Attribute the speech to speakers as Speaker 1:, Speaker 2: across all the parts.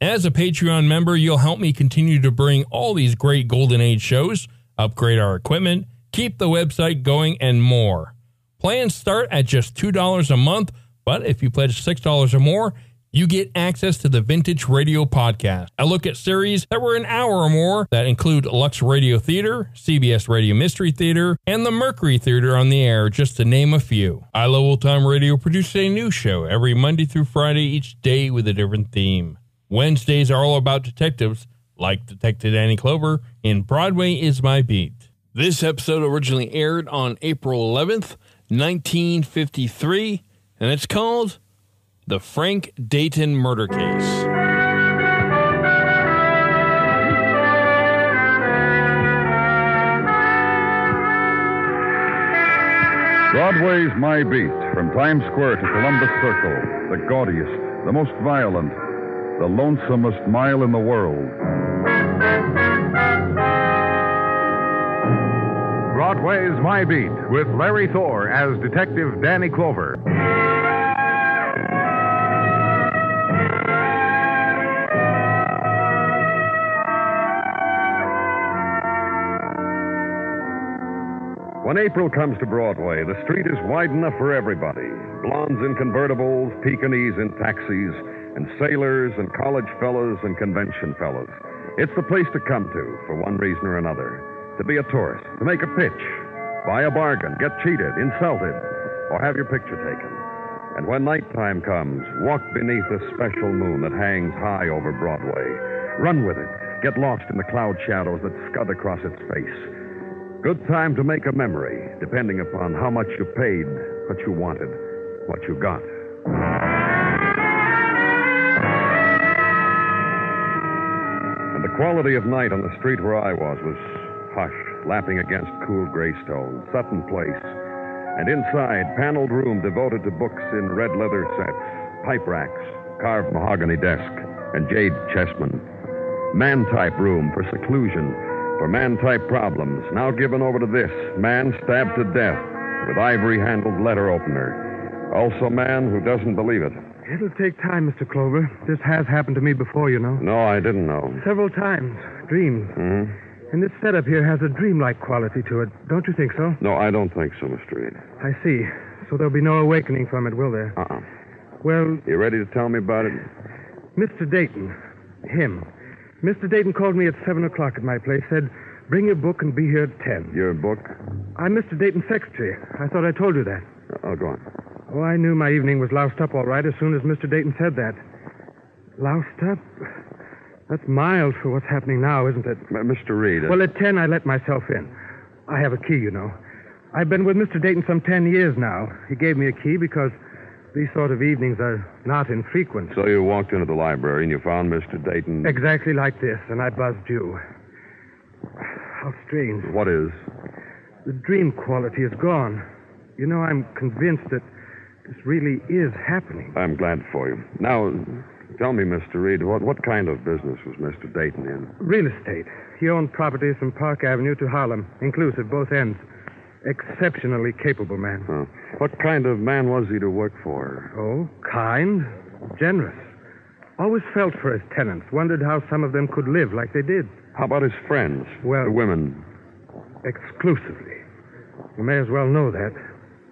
Speaker 1: As a Patreon member, you'll help me continue to bring all these great Golden Age shows, upgrade our equipment, keep the website going, and more. Plans start at just $2 a month, but if you pledge $6 or more, you get access to the Vintage Radio Podcast. I look at series that were an hour or more that include Lux Radio Theater, CBS Radio Mystery Theater, and the Mercury Theater on the air, just to name a few. I Love Old Time Radio produces a new show every Monday through Friday, each day with a different theme. Wednesdays are all about detectives, like Detective Danny Clover in Broadway is My Beat. This episode originally aired on April 11th, 1953, and it's called The Frank Dayton Murder Case.
Speaker 2: Broadway's My Beat, from Times Square to Columbus Circle, the gaudiest, the most violent, the lonesomest mile in the world.
Speaker 3: Broadway's My Beat with Larry Thor as Detective Danny Clover. When April comes to Broadway, the street is wide enough for everybody. Blondes in convertibles, Pekingese in taxis, and sailors and college fellows and convention fellows. It's the place to come to for one reason or another. To be a tourist, to make a pitch, buy a bargain, get cheated, insulted, or have your picture taken. And when nighttime comes, walk beneath the special moon that hangs high over Broadway. Run with it. Get lost in the cloud shadows that scud across its face. Good time to make a memory, depending upon how much you paid, what you wanted, what you got. Quality of night on the street where I was was hush, lapping against cool gray stone, Sutton Place. And inside, paneled room devoted to books in red leather sets, pipe racks, carved mahogany desk, and jade chessmen. Man type room for seclusion, for man type problems, now given over to this man stabbed to death with ivory handled letter opener. Also, man who doesn't believe it.
Speaker 4: It'll take time, Mr. Clover. This has happened to me before, you know.
Speaker 2: No, I didn't know.
Speaker 4: Several times. Dreams.
Speaker 2: hmm
Speaker 4: And this setup here has a dreamlike quality to it. Don't you think so?
Speaker 2: No, I don't think so, Mr. Reed.
Speaker 4: I see. So there'll be no awakening from it, will there?
Speaker 2: Uh-uh.
Speaker 4: Well,
Speaker 2: You ready to tell me about it?
Speaker 4: Mr. Dayton. Him. Mr. Dayton called me at 7 o'clock at my place, said, bring your book and be here at 10.
Speaker 2: Your book?
Speaker 4: I'm Mr. Dayton's secretary. I thought I told you that.
Speaker 2: Oh, go on.
Speaker 4: Oh, I knew my evening was loused up all right as soon as Mr. Dayton said that. Loused up? That's mild for what's happening now, isn't it?
Speaker 2: M- Mr. Reed. uh,
Speaker 4: Well, at 10, I let myself in. I have a key, you know. I've been with Mr. Dayton some 10 years now. He gave me a key because these sort of evenings are not infrequent.
Speaker 2: So you walked into the library and you found Mr. Dayton.
Speaker 4: Exactly like this, and I buzzed you. How strange.
Speaker 2: What is?
Speaker 4: The dream quality is gone. You know, I'm convinced that this really is happening.
Speaker 2: I'm glad for you. Now, tell me, Mr. Reed, what, what kind of business was Mr. Dayton in?
Speaker 4: Real estate. He owned properties from Park Avenue to Harlem, inclusive, both ends. Exceptionally capable man.
Speaker 2: Huh. What kind of man was he to work for?
Speaker 4: Oh, kind, generous. Always felt for his tenants, wondered how some of them could live like they did.
Speaker 2: How about his friends?
Speaker 4: Well-
Speaker 2: the women.
Speaker 4: Exclusively. You may as well know that.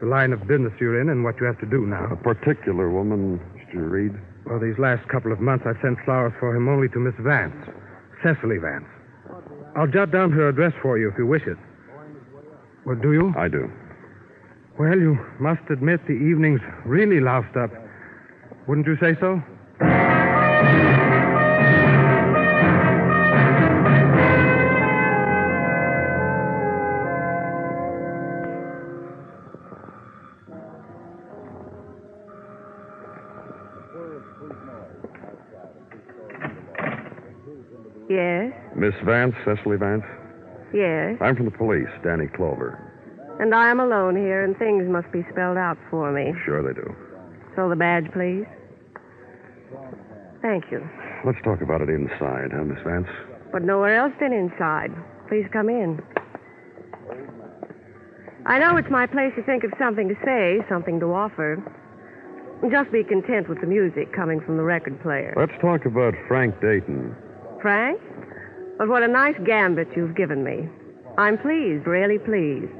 Speaker 4: The line of business you're in and what you have to do now.
Speaker 2: A particular woman, Mr. Reed.
Speaker 4: Well, these last couple of months I've sent flowers for him only to Miss Vance, Cecily Vance. I'll jot down her address for you if you wish it. Well, do you?
Speaker 3: I do.
Speaker 4: Well, you must admit the evening's really loused up. Wouldn't you say so?
Speaker 3: Vance, Cecily Vance?
Speaker 5: yes.
Speaker 3: I'm from the police, Danny Clover.
Speaker 5: And I am alone here, and things must be spelled out for me.
Speaker 3: Sure they do.
Speaker 5: So the badge, please. Thank you.
Speaker 3: Let's talk about it inside, huh, Miss Vance?
Speaker 5: But nowhere else than inside. Please come in. I know it's my place to think of something to say, something to offer. Just be content with the music coming from the record player.
Speaker 3: Let's talk about Frank Dayton.
Speaker 5: Frank? But what a nice gambit you've given me. I'm pleased, really pleased.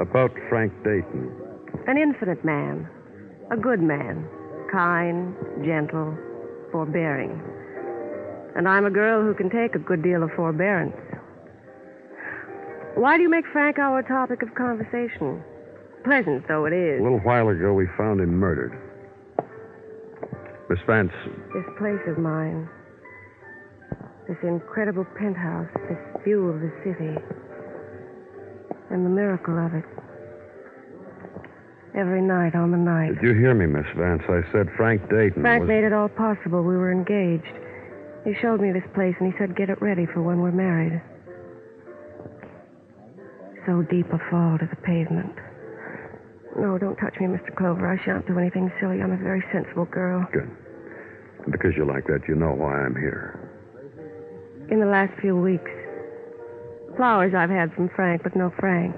Speaker 3: About Frank Dayton.
Speaker 5: An infinite man. A good man. Kind, gentle, forbearing. And I'm a girl who can take a good deal of forbearance. Why do you make Frank our topic of conversation? Pleasant though it is.
Speaker 3: A little while ago, we found him murdered. Miss Vance,
Speaker 5: This place of mine. This incredible penthouse, this view of the city. And the miracle of it. Every night on the night.
Speaker 3: did you hear me, Miss Vance? I said Frank Dayton
Speaker 5: Frank
Speaker 3: was...
Speaker 5: made it all possible. We were engaged. He showed me this place and he said, get it ready for when we're married. So deep a fall to the pavement. No, don't touch me, Mr. Clover. I shan't do anything silly. I'm a very sensible girl.
Speaker 3: Good. Because you're like that, you know why I'm here.
Speaker 5: In the last few weeks, flowers I've had from Frank, but no Frank.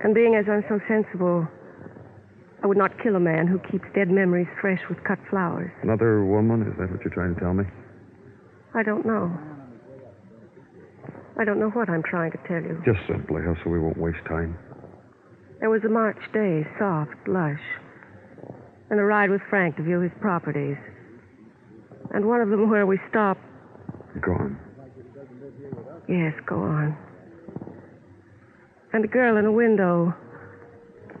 Speaker 5: And being as I'm so sensible, I would not kill a man who keeps dead memories fresh with cut flowers.
Speaker 3: Another woman? Is that what you're trying to tell me?
Speaker 5: I don't know. I don't know what I'm trying to tell you.
Speaker 3: Just simply, so we won't waste time.
Speaker 5: There was a March day, soft, lush, and a ride with Frank to view his properties. And one of them where we stopped.
Speaker 3: Go on.
Speaker 5: Yes, go on. And a girl in a window.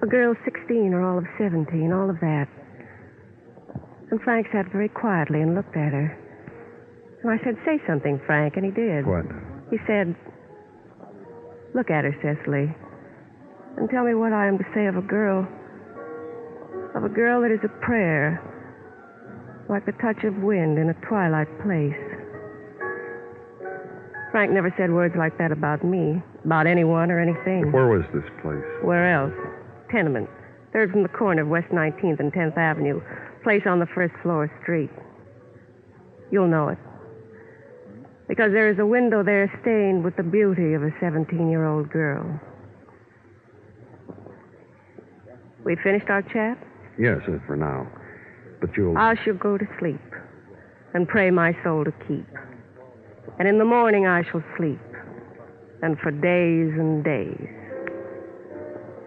Speaker 5: A girl 16 or all of 17, all of that. And Frank sat very quietly and looked at her. And I said, Say something, Frank, and he did.
Speaker 3: What?
Speaker 5: He said, Look at her, Cecily, and tell me what I am to say of a girl. Of a girl that is a prayer, like the touch of wind in a twilight place. Frank never said words like that about me, about anyone or anything.
Speaker 3: Where was this place?
Speaker 5: Where else? Tenement. Third from the corner of West 19th and 10th Avenue. Place on the first floor street. You'll know it. Because there is a window there stained with the beauty of a 17 year old girl. We finished our chat?
Speaker 3: Yes, uh, for now. But you'll.
Speaker 5: I shall go to sleep and pray my soul to keep. And in the morning I shall sleep. And for days and days.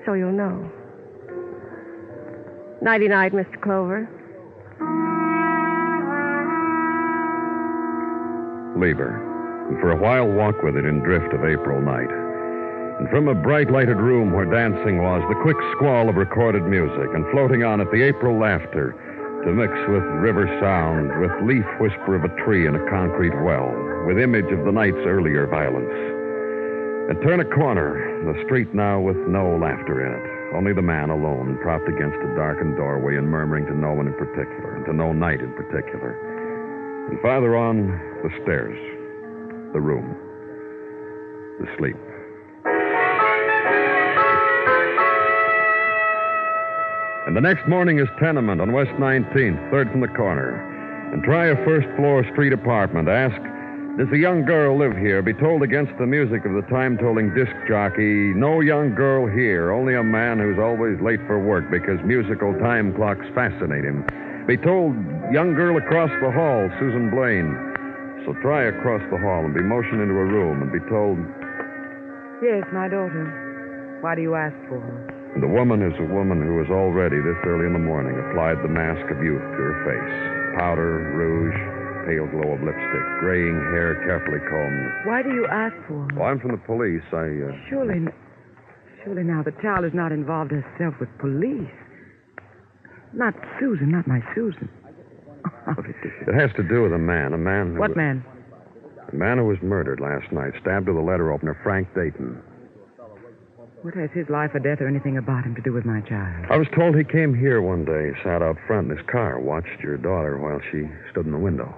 Speaker 5: So you'll know. Nighty night, Mr. Clover.
Speaker 3: Lieber. And for a while walk with it in drift of April night. And from a bright lighted room where dancing was, the quick squall of recorded music, and floating on it the April laughter to mix with river sound, with leaf whisper of a tree in a concrete well, with image of the night's earlier violence. And turn a corner, the street now with no laughter in it, only the man alone, propped against a darkened doorway and murmuring to no one in particular, and to no night in particular. And farther on, the stairs, the room, the sleep. And the next morning is tenement on West 19th, third from the corner. And try a first floor street apartment. Ask, does a young girl live here? Be told against the music of the time tolling disc jockey, no young girl here, only a man who's always late for work because musical time clocks fascinate him. Be told, young girl across the hall, Susan Blaine. So try across the hall and be motioned into a room and be told,
Speaker 6: Yes, my daughter. Why do you ask for her?
Speaker 3: The woman is a woman who has already, this early in the morning, applied the mask of youth to her face powder, rouge, pale glow of lipstick, graying hair carefully combed.
Speaker 6: Why do you ask for me?
Speaker 3: Well, I'm from the police. I, uh...
Speaker 6: Surely, surely now the child has not involved herself with police. Not Susan, not my Susan. How did this...
Speaker 3: It has to do with a man, a man who...
Speaker 6: What man?
Speaker 3: A man who was murdered last night, stabbed with a letter opener, Frank Dayton.
Speaker 6: What has his life or death or anything about him to do with my child?
Speaker 3: I was told he came here one day, sat out front in his car, watched your daughter while she stood in the window.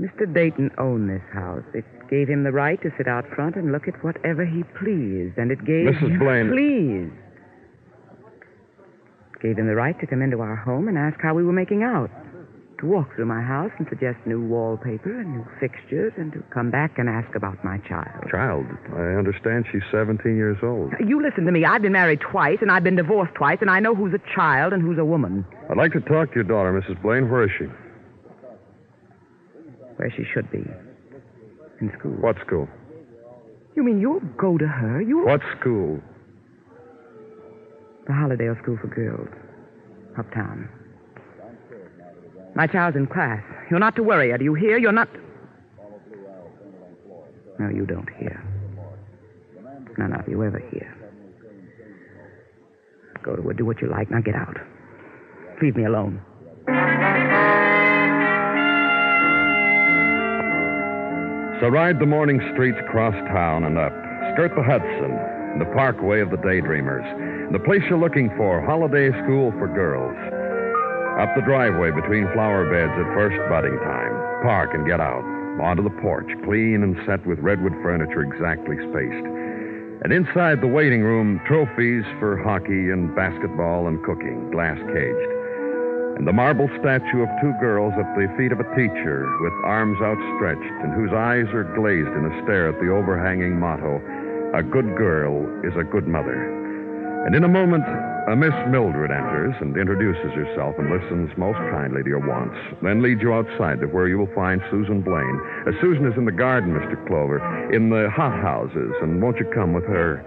Speaker 6: Mr. Dayton owned this house. It gave him the right to sit out front and look at whatever he pleased, and it gave
Speaker 3: Mrs. Blaine-
Speaker 6: Please. It gave him the right to come into our home and ask how we were making out. To walk through my house and suggest new wallpaper and new fixtures, and to come back and ask about my child.
Speaker 3: Child, I understand she's 17 years old.
Speaker 6: You listen to me. I've been married twice, and I've been divorced twice, and I know who's a child and who's a woman.
Speaker 3: I'd like to talk to your daughter, Mrs. Blaine. Where is she?
Speaker 6: Where she should be. In school.
Speaker 3: What school?
Speaker 6: You mean you'll go to her? You
Speaker 3: What school?
Speaker 6: The Hollydale School for Girls. Uptown. My child's in class. You're not to worry her. Do you hear? You're not. No, you don't hear. None of you ever hear. Go to her, do what you like. Now get out. Leave me alone.
Speaker 3: So ride the morning streets cross town and up. Skirt the Hudson, the parkway of the daydreamers. The place you're looking for, Holiday School for Girls. Up the driveway between flower beds at first budding time. Park and get out. Onto the porch, clean and set with redwood furniture exactly spaced. And inside the waiting room, trophies for hockey and basketball and cooking, glass caged. And the marble statue of two girls at the feet of a teacher with arms outstretched and whose eyes are glazed in a stare at the overhanging motto A good girl is a good mother. And in a moment, a Miss Mildred enters and introduces herself and listens most kindly to your wants, then leads you outside to where you will find Susan Blaine. Uh, Susan is in the garden, Mr. Clover, in the hothouses, and won't you come with her?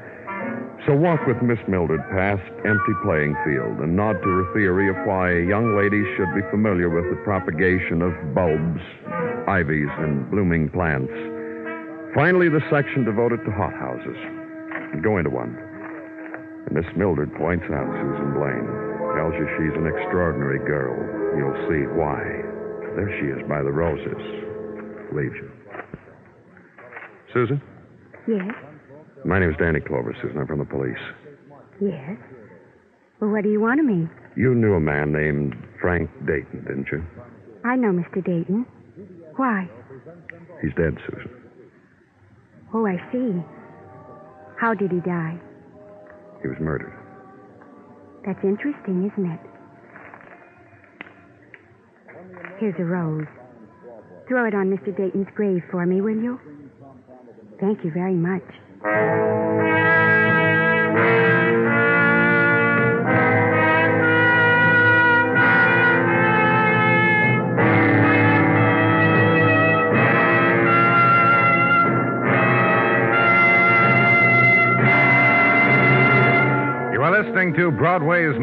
Speaker 3: So walk with Miss Mildred past empty playing field and nod to her theory of why young ladies should be familiar with the propagation of bulbs, ivies, and blooming plants. Finally, the section devoted to hothouses. Go into one. And Miss Mildred points out Susan Blaine. Tells you she's an extraordinary girl. You'll see why. There she is by the roses. Leaves you. Susan?
Speaker 7: Yes,
Speaker 3: My name's Danny Clover, Susan. I'm from the police.
Speaker 7: yes. Well, what do you want of me?
Speaker 3: You knew a man named Frank Dayton, didn't you?
Speaker 7: I know Mr. Dayton. Why?
Speaker 3: He's dead, Susan.
Speaker 7: Oh, I see. How did he die?
Speaker 3: He was murdered.
Speaker 7: That's interesting, isn't it? Here's a rose. Throw it on Mr. Dayton's grave for me, will you? Thank you very much.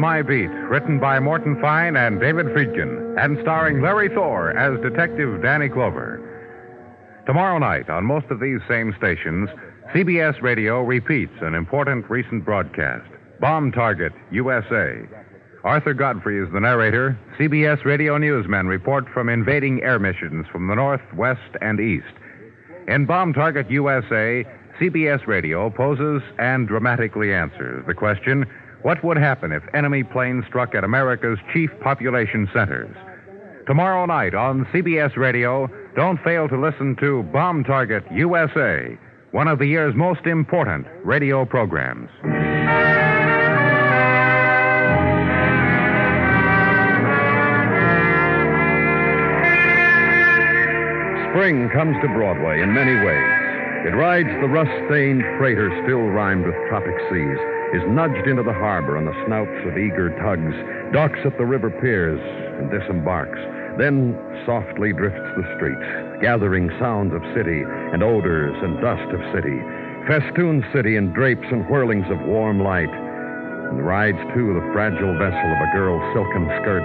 Speaker 8: My Beat, written by Morton Fine and David Friedkin, and starring Larry Thor as Detective Danny Clover. Tomorrow night, on most of these same stations, CBS Radio repeats an important recent broadcast Bomb Target, USA. Arthur Godfrey is the narrator. CBS Radio newsmen report from invading air missions from the north, west, and east. In Bomb Target USA, CBS Radio poses and dramatically answers the question what would happen if enemy planes struck at America's chief population centers? Tomorrow night on CBS Radio, don't fail to listen to Bomb Target USA, one of the year's most important radio programs.
Speaker 3: Spring comes to Broadway in many ways. It rides the rust stained freighter still rhymed with tropic seas, is nudged into the harbor on the snouts of eager tugs, docks at the river piers, and disembarks. Then softly drifts the streets, gathering sounds of city and odors and dust of city, festoons city in drapes and whirlings of warm light, and rides too the fragile vessel of a girl's silken skirt.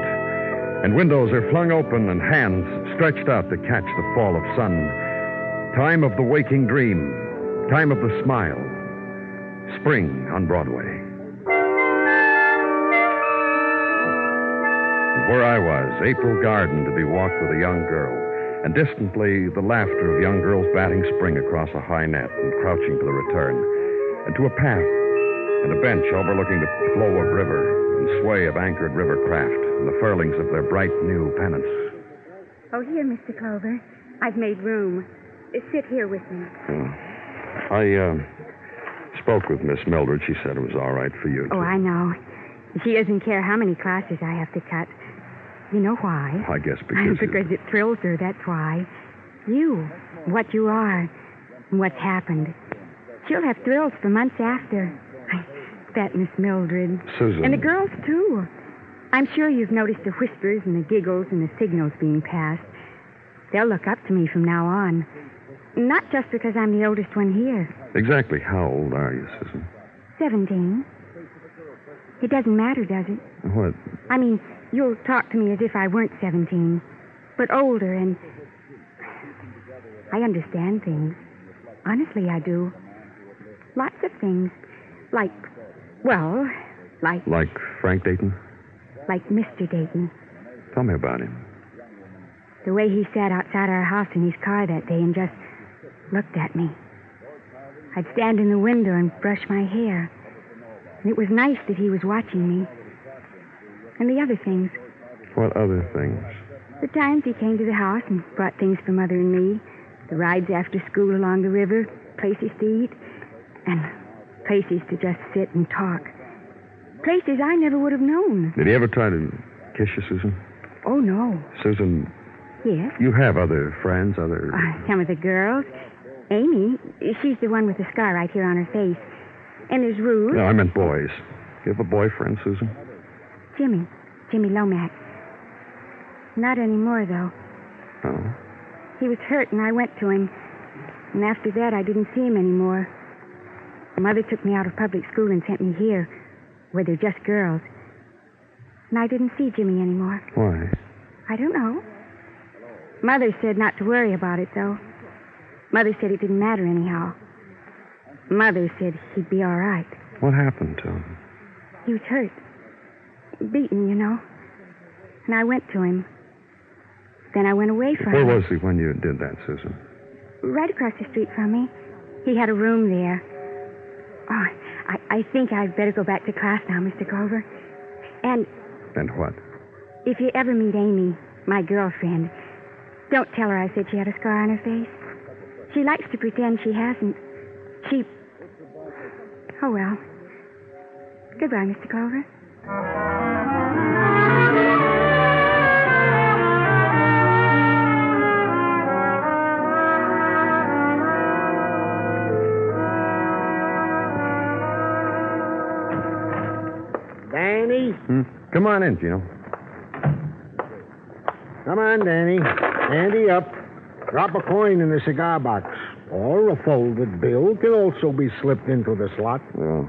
Speaker 3: And windows are flung open and hands stretched out to catch the fall of sun. Time of the waking dream. Time of the smile. Spring on Broadway. Where I was, April Garden to be walked with a young girl, and distantly the laughter of young girls batting spring across a high net and crouching for the return, and to a path and a bench overlooking the flow of river and sway of anchored river craft and the furlings of their bright new pennants.
Speaker 7: Oh, here, Mr. Clover. I've made room. Sit here with me.
Speaker 3: I uh, spoke with Miss Mildred. She said it was all right for you.
Speaker 7: Oh, I know. She doesn't care how many classes I have to cut. You know why?
Speaker 3: I guess because.
Speaker 7: because it thrills her, that's why. You, what you are, and what's happened. She'll have thrills for months after. That Miss Mildred.
Speaker 3: Susan.
Speaker 7: And the girls, too. I'm sure you've noticed the whispers and the giggles and the signals being passed. They'll look up to me from now on. Not just because I'm the oldest one here.
Speaker 3: Exactly how old are you, Susan?
Speaker 7: Seventeen. It doesn't matter, does it?
Speaker 3: What?
Speaker 7: I mean, you'll talk to me as if I weren't 17, but older and. I understand things. Honestly, I do. Lots of things. Like, well, like,
Speaker 3: Like Frank Dayton?
Speaker 7: like Mr. Dayton.
Speaker 3: Tell me about him.
Speaker 7: The way he sat outside our house in his car that day and just looked at me. I'd stand in the window and brush my hair. And it was nice that he was watching me. And the other things.
Speaker 3: What other things?
Speaker 7: The times he came to the house and brought things for Mother and me. The rides after school along the river, places to eat, and places to just sit and talk. Places I never would have known.
Speaker 3: Did he ever try to kiss you, Susan?
Speaker 7: Oh, no.
Speaker 3: Susan,
Speaker 7: Yes.
Speaker 3: you have other friends, other.
Speaker 7: Uh, some of the girls. Amy, she's the one with the scar right here on her face. And there's Ruth.
Speaker 3: No, I meant boys. You have a boyfriend, Susan?
Speaker 7: Jimmy. Jimmy Lomax. Not anymore, though.
Speaker 3: Oh.
Speaker 7: He was hurt, and I went to him. And after that, I didn't see him anymore. Mother took me out of public school and sent me here, where they're just girls. And I didn't see Jimmy anymore.
Speaker 3: Why?
Speaker 7: I don't know. Mother said not to worry about it, though. Mother said it didn't matter anyhow. Mother said he'd be all right.
Speaker 3: What happened to him?
Speaker 7: He was hurt. Beaten, you know. And I went to him. Then I went away from
Speaker 3: Where
Speaker 7: him.
Speaker 3: Where was he when you did that, Susan?
Speaker 7: Right across the street from me. He had a room there. Oh, I, I think I'd better go back to class now, Mr. Clover. And
Speaker 3: And what?
Speaker 7: if you ever meet Amy, my girlfriend, don't tell her I said she had a scar on her face. She likes to pretend she hasn't. She. Oh, well. Goodbye, Mr. Clover.
Speaker 9: Danny?
Speaker 3: Hmm? Come on in, Gino.
Speaker 9: Come on, Danny. Andy up. Drop a coin in the cigar box. Or a folded bill can also be slipped into the slot.
Speaker 3: Yeah.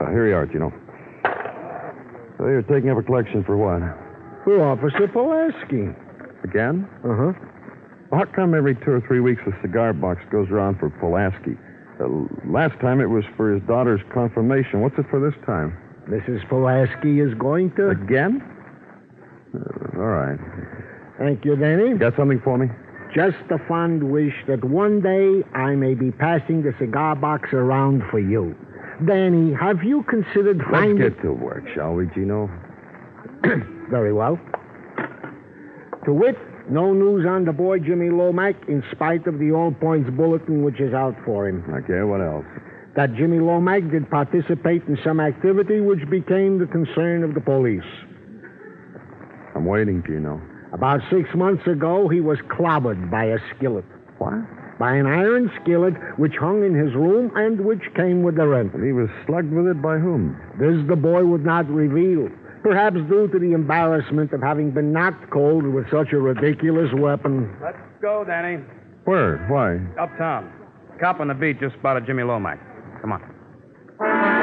Speaker 3: Uh, here you are, Gino. So you're taking up a collection for what?
Speaker 9: For Officer Pulaski.
Speaker 3: Again?
Speaker 9: Uh huh.
Speaker 3: How come every two or three weeks the cigar box goes around for Pulaski? Uh, last time it was for his daughter's confirmation. What's it for this time?
Speaker 9: Mrs. Pulaski is going to.
Speaker 3: Again? Uh, all right.
Speaker 9: Thank you, Danny.
Speaker 3: Got something for me?
Speaker 9: Just a fond wish that one day I may be passing the cigar box around for you. Danny, have you considered
Speaker 3: Let's
Speaker 9: finding.
Speaker 3: get to work, shall we, Gino?
Speaker 9: Very well. To wit, no news on the boy Jimmy Lomax in spite of the All Points Bulletin, which is out for him.
Speaker 3: Okay, what else?
Speaker 9: That Jimmy Lomax did participate in some activity which became the concern of the police.
Speaker 3: I'm waiting, Gino.
Speaker 9: About six months ago, he was clobbered by a skillet.
Speaker 3: What?
Speaker 9: By an iron skillet which hung in his room and which came with the rent.
Speaker 3: And he was slugged with it by whom?
Speaker 9: This the boy would not reveal. Perhaps due to the embarrassment of having been knocked cold with such a ridiculous weapon.
Speaker 10: Let's go, Danny.
Speaker 3: Where? Why?
Speaker 10: Uptown. Cop on the beat just spotted Jimmy Lomax. Come on.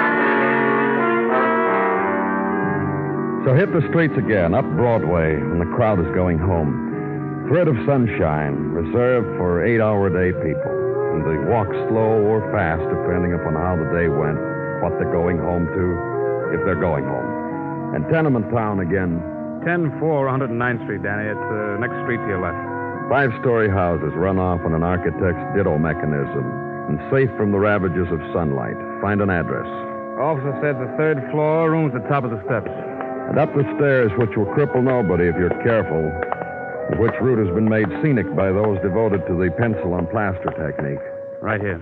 Speaker 3: So hit the streets again, up Broadway, when the crowd is going home. thread of sunshine reserved for eight hour day people. And they walk slow or fast depending upon how the day went, what they're going home to, if they're going home. And tenement town again.
Speaker 10: 10 4 109th Street, Danny. It's the next street to your left.
Speaker 3: Five story houses run off on an architect's ditto mechanism and safe from the ravages of sunlight. Find an address.
Speaker 10: Officer said the third floor, room's at the top of the steps.
Speaker 3: And up the stairs, which will cripple nobody if you're careful, and which route has been made scenic by those devoted to the pencil and plaster technique.
Speaker 10: Right here.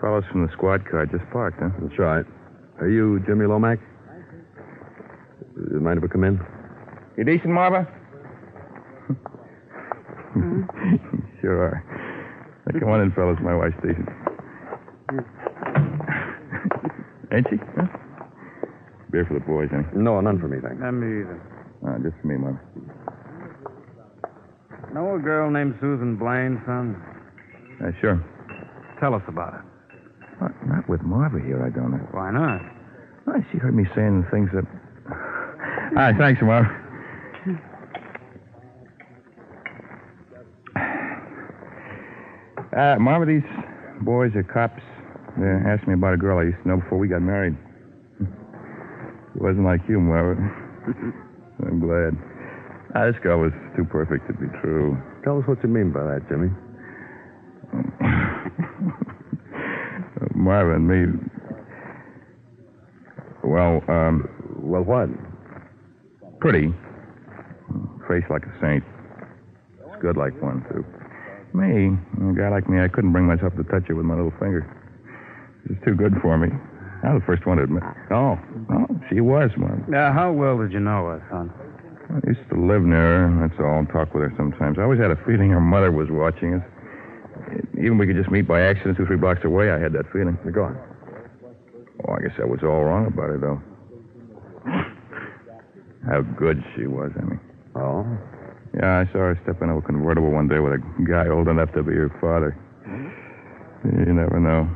Speaker 11: Fellows from the squad car just parked, huh?
Speaker 3: That's right. Are you Jimmy Lomax? Mind if I come in?
Speaker 11: You decent, Marva? sure are. Now, come on in, fellas. My wife's decent. Ain't she? Huh? Beer for the boys, honey.
Speaker 3: No, none for me, thanks.
Speaker 10: Not me either.
Speaker 11: Uh, just for me, Marva.
Speaker 10: Know a girl named Susan Blaine, son?
Speaker 11: Uh, sure.
Speaker 10: Tell us about her.
Speaker 11: Uh, not with Marva here, I don't know.
Speaker 10: Why not?
Speaker 11: Well, she heard me saying things that. All right, thanks, Marva. Uh, Marva, these boys are cops. They asked me about a girl I used to know before we got married. It wasn't like you, Marva. I'm glad. Ah, this girl was too perfect to be true.
Speaker 3: Tell us what you mean by that, Jimmy.
Speaker 11: Marva and me. Well, um.
Speaker 3: Well, what?
Speaker 11: Pretty. Face like a saint. It's good like one, too. Me, a guy like me, I couldn't bring myself to touch her with my little finger. Was too good for me. I was the first one to admit. Oh, oh, she was one.
Speaker 10: Now, how well did you know her, son?
Speaker 11: I used to live near her, that's all, and talk with her sometimes. I always had a feeling her mother was watching us. Even we could just meet by accident two, three blocks away, I had that feeling.
Speaker 3: Go on.
Speaker 11: Oh, I guess I was all wrong about her, though. How good she was, I mean.
Speaker 3: Oh?
Speaker 11: Yeah, I saw her step into a convertible one day with a guy old enough to be her father. You never know.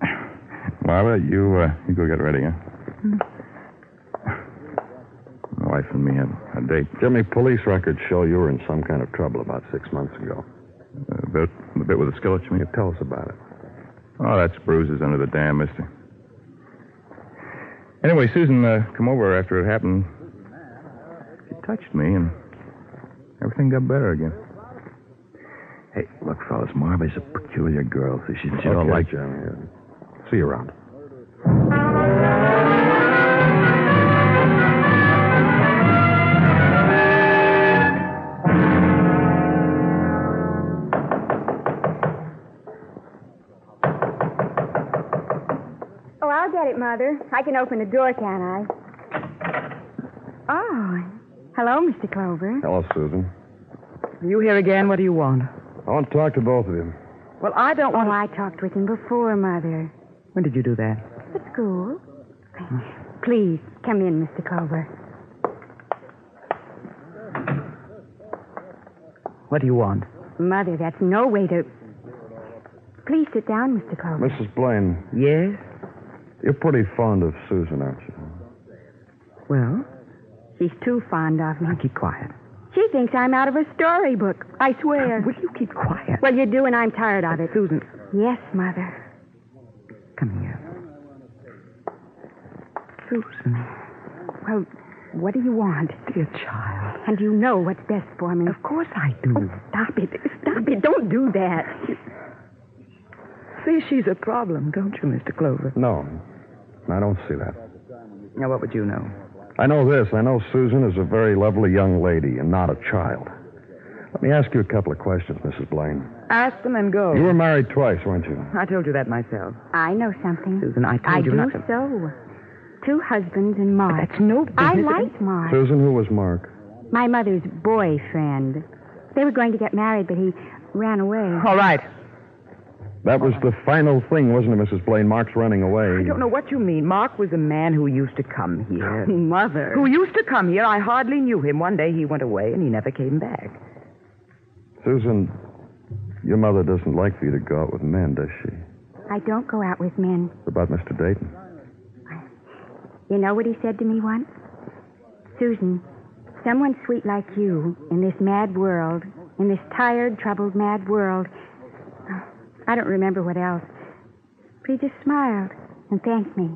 Speaker 11: Marva, you uh, you go get ready, huh? My wife and me had a date.
Speaker 3: Jimmy, police records show you were in some kind of trouble about six months ago.
Speaker 11: A bit, a bit with a skillet, you mean?
Speaker 3: Tell us about it.
Speaker 11: Oh, that's bruises under the dam, mister. Anyway, Susan uh, come over after it happened. She touched me, and everything got better again. Hey, look, fellas, Marva's a peculiar girl, so she, she don't
Speaker 3: Okay,
Speaker 11: like...
Speaker 3: Jimmy. yeah. See you around.
Speaker 7: Oh, I'll get it, Mother. I can open the door, can't I? Oh, hello, Mr. Clover.
Speaker 3: Hello, Susan.
Speaker 6: Are You here again? What do you want?
Speaker 3: I want to talk to both of you.
Speaker 6: Well, I don't
Speaker 7: Oh,
Speaker 6: want.
Speaker 7: I talked with him before, Mother.
Speaker 6: When did you do that?
Speaker 7: At school. Oh. Please, come in, Mr. Clover.
Speaker 6: What do you want?
Speaker 7: Mother, that's no way to. Please sit down, Mr. Clover.
Speaker 3: Mrs. Blaine,
Speaker 6: Yes?
Speaker 3: you're pretty fond of Susan, aren't you?
Speaker 6: Well,
Speaker 7: She's too fond of me.
Speaker 6: now keep quiet.
Speaker 7: She thinks I'm out of a storybook. I swear.
Speaker 6: Will you keep quiet?
Speaker 7: Well, you do, and I'm tired of it.
Speaker 6: Susan,
Speaker 7: Yes, Mother.
Speaker 6: come here. Susan, mm.
Speaker 7: Well, what do you want?
Speaker 6: dear child.
Speaker 7: And you know what's best for me.
Speaker 6: Of course I do.
Speaker 7: Oh, stop it. Stop it. Don't do that.
Speaker 6: See, she's a problem, don't you, Mr. Clover?
Speaker 3: No, I don't see that.
Speaker 6: Now, what would you know?
Speaker 3: I know this. I know Susan is a very lovely young lady and not a child. Let me ask you a couple of questions, Mrs. Blaine.
Speaker 6: Ask them and go.
Speaker 3: You were married twice, weren't you?
Speaker 6: I told you that myself.
Speaker 7: I know something.
Speaker 6: Susan, I told
Speaker 7: I
Speaker 6: you
Speaker 7: do
Speaker 6: not to.
Speaker 7: so. Two husbands and Mark.
Speaker 6: That's no business.
Speaker 7: I like Mark.
Speaker 3: Susan, who was Mark?
Speaker 7: My mother's boyfriend. They were going to get married, but he ran away.
Speaker 6: All right.
Speaker 3: That was the final thing, wasn't it, Mrs. Blaine? Mark's running away.
Speaker 6: I don't know what you mean. Mark was a man who used to come here.
Speaker 7: Mother.
Speaker 6: who used to come here. I hardly knew him. One day he went away and he never came back.
Speaker 3: Susan, your mother doesn't like for you to go out with men, does she?
Speaker 7: I don't go out with men.
Speaker 2: What About Mr. Dayton.
Speaker 7: You know what he said to me once? Susan, someone sweet like you in this mad world, in this tired, troubled, mad world. I don't remember what else. But he just smiled and thanked me.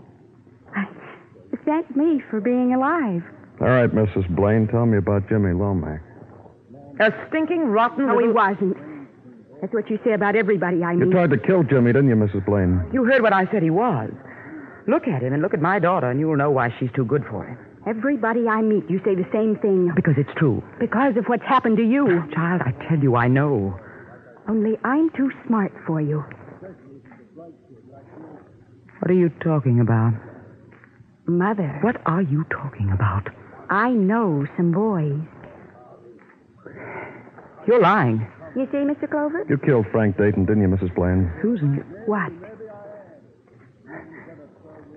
Speaker 7: He thanked me for being alive.
Speaker 2: All right, Mrs. Blaine, tell me about Jimmy Lomax.
Speaker 6: A stinking, rotten.
Speaker 7: No, he wasn't. That's what you say about everybody I meet.
Speaker 2: You tried to kill Jimmy, didn't you, Mrs. Blaine?
Speaker 6: You heard what I said he was. Look at him and look at my daughter, and you'll know why she's too good for him.
Speaker 7: Everybody I meet, you say the same thing.
Speaker 6: Because it's true.
Speaker 7: Because of what's happened to you.
Speaker 6: Child, I tell you, I know.
Speaker 7: Only I'm too smart for you.
Speaker 6: What are you talking about?
Speaker 7: Mother.
Speaker 6: What are you talking about?
Speaker 7: I know some boys.
Speaker 6: You're lying.
Speaker 7: You see, Mr. Clover?
Speaker 2: You killed Frank Dayton, didn't you, Mrs. Blaine?
Speaker 6: Susan,
Speaker 7: What?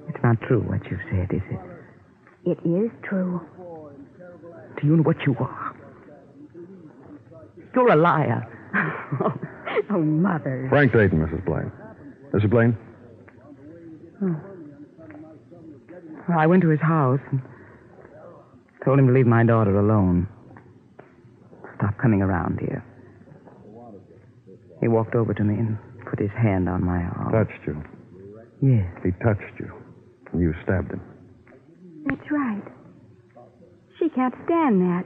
Speaker 6: it's not true what you said, is it?
Speaker 7: It is true.
Speaker 6: Do you know what you are? You're a liar.
Speaker 7: oh, Mother.
Speaker 2: Frank Dayton, Mrs. Blaine. Mrs. Blaine?
Speaker 6: Well, I went to his house and told him to leave my daughter alone. Stop coming around here. He walked over to me and put his hand on my arm.
Speaker 2: Touched you.
Speaker 6: Yes.
Speaker 2: He touched you. And you stabbed him.
Speaker 7: That's right. She can't stand that.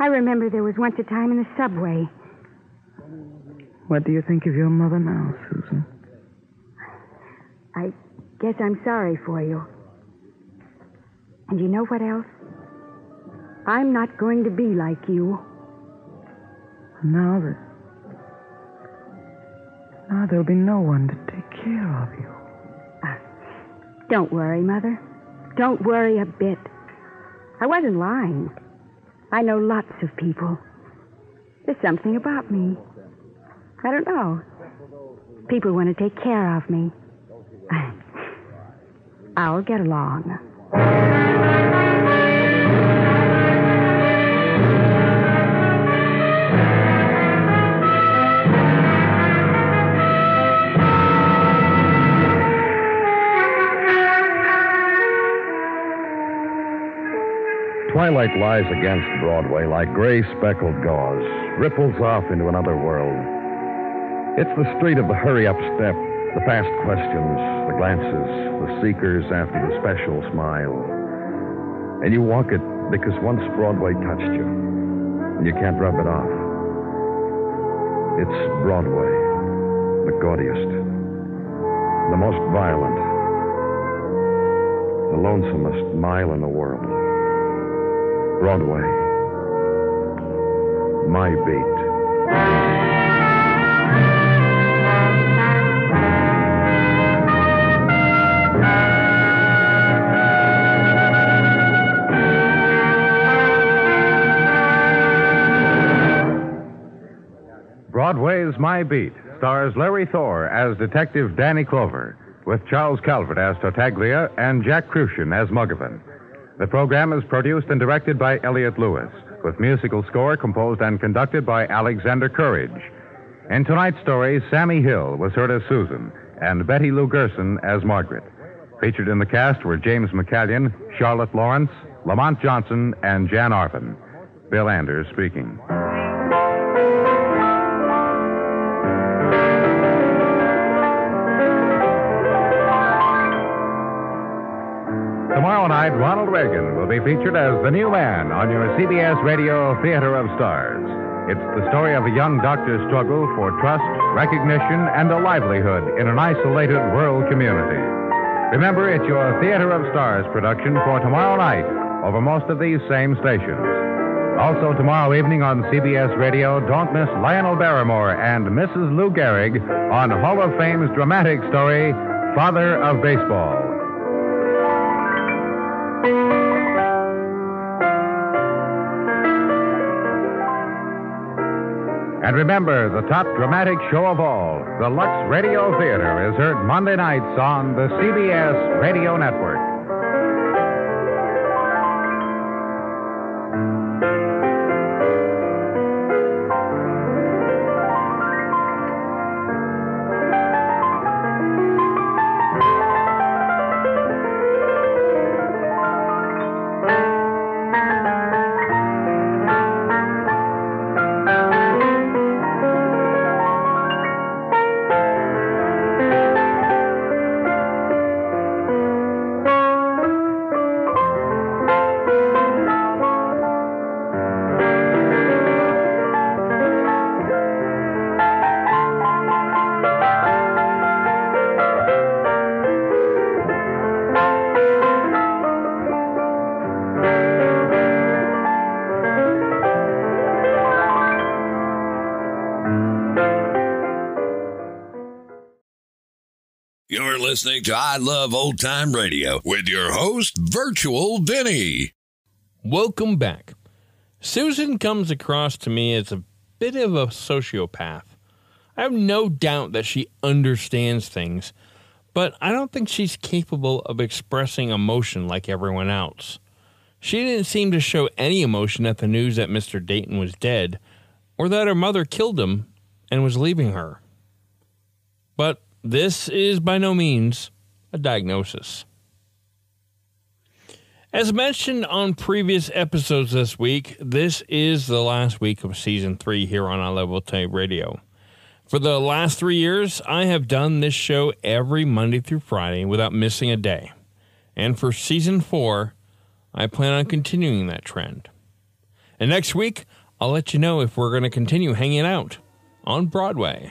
Speaker 7: I remember there was once a time in the subway.
Speaker 6: What do you think of your mother now, Susan?
Speaker 7: I guess I'm sorry for you. And you know what else? I'm not going to be like you.
Speaker 6: Now that. Now there'll be no one to take care of you.
Speaker 7: Uh, don't worry, Mother. Don't worry a bit. I wasn't lying. I know lots of people. There's something about me. I don't know. People want to take care of me. I'll get along.
Speaker 3: Twilight lies against Broadway like gray speckled gauze, ripples off into another world. It's the street of the hurry up step, the fast questions, the glances, the seekers after the special smile. And you walk it because once Broadway touched you, and you can't rub it off. It's Broadway, the gaudiest, the most violent, the lonesomest mile in the world. Broadway. My beat.
Speaker 8: My Beat stars Larry Thor as Detective Danny Clover, with Charles Calvert as Tartaglia and Jack Kruschen as Muggavan. The program is produced and directed by Elliott Lewis, with musical score composed and conducted by Alexander Courage. In tonight's story, Sammie Hill was heard as Susan and Betty Lou Gerson as Margaret. Featured in the cast were James McCallion, Charlotte Lawrence, Lamont Johnson, and Jan Arvan. Bill Anders speaking. Tomorrow night, Ronald Reagan will be featured as the new man on your CBS Radio Theater of Stars. It's the story of a young doctor's struggle for trust, recognition, and a livelihood in an isolated rural community. Remember, it's your Theater of Stars production for tomorrow night over most of these same stations. Also, tomorrow evening on CBS Radio, don't miss Lionel Barrymore and Mrs. Lou Gehrig on Hall of Fame's dramatic story, Father of Baseball. And remember, the top dramatic show of all, the Lux Radio Theater, is heard Monday nights on the CBS Radio Network.
Speaker 12: Listening to I Love Old Time Radio with your host, Virtual Vinny.
Speaker 1: Welcome back. Susan comes across to me as a bit of a sociopath. I have no doubt that she understands things, but I don't think she's capable of expressing emotion like everyone else. She didn't seem to show any emotion at the news that Mr. Dayton was dead, or that her mother killed him and was leaving her. But this is by no means a diagnosis. As mentioned on previous episodes this week, this is the last week of season three here on I Love Old Time Radio. For the last three years, I have done this show every Monday through Friday without missing a day. And for season four, I plan on continuing that trend. And next week, I'll let you know if we're going to continue hanging out on Broadway.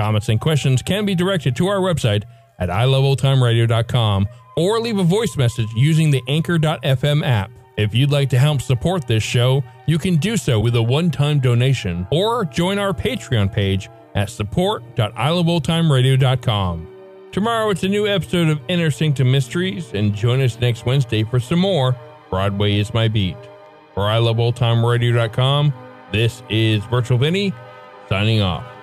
Speaker 1: Comments and questions can be directed to our website at iloveoldtimeradio.com or leave a voice message using the Anchor.fm app. If you'd like to help support this show, you can do so with a one time donation or join our Patreon page at support.iloveoldtimeradio.com. Tomorrow it's a new episode of Inner Sanctum Mysteries, and join us next Wednesday for some more Broadway is My Beat. For iloveoldtimeradio.com, this is Virtual Vinny signing off.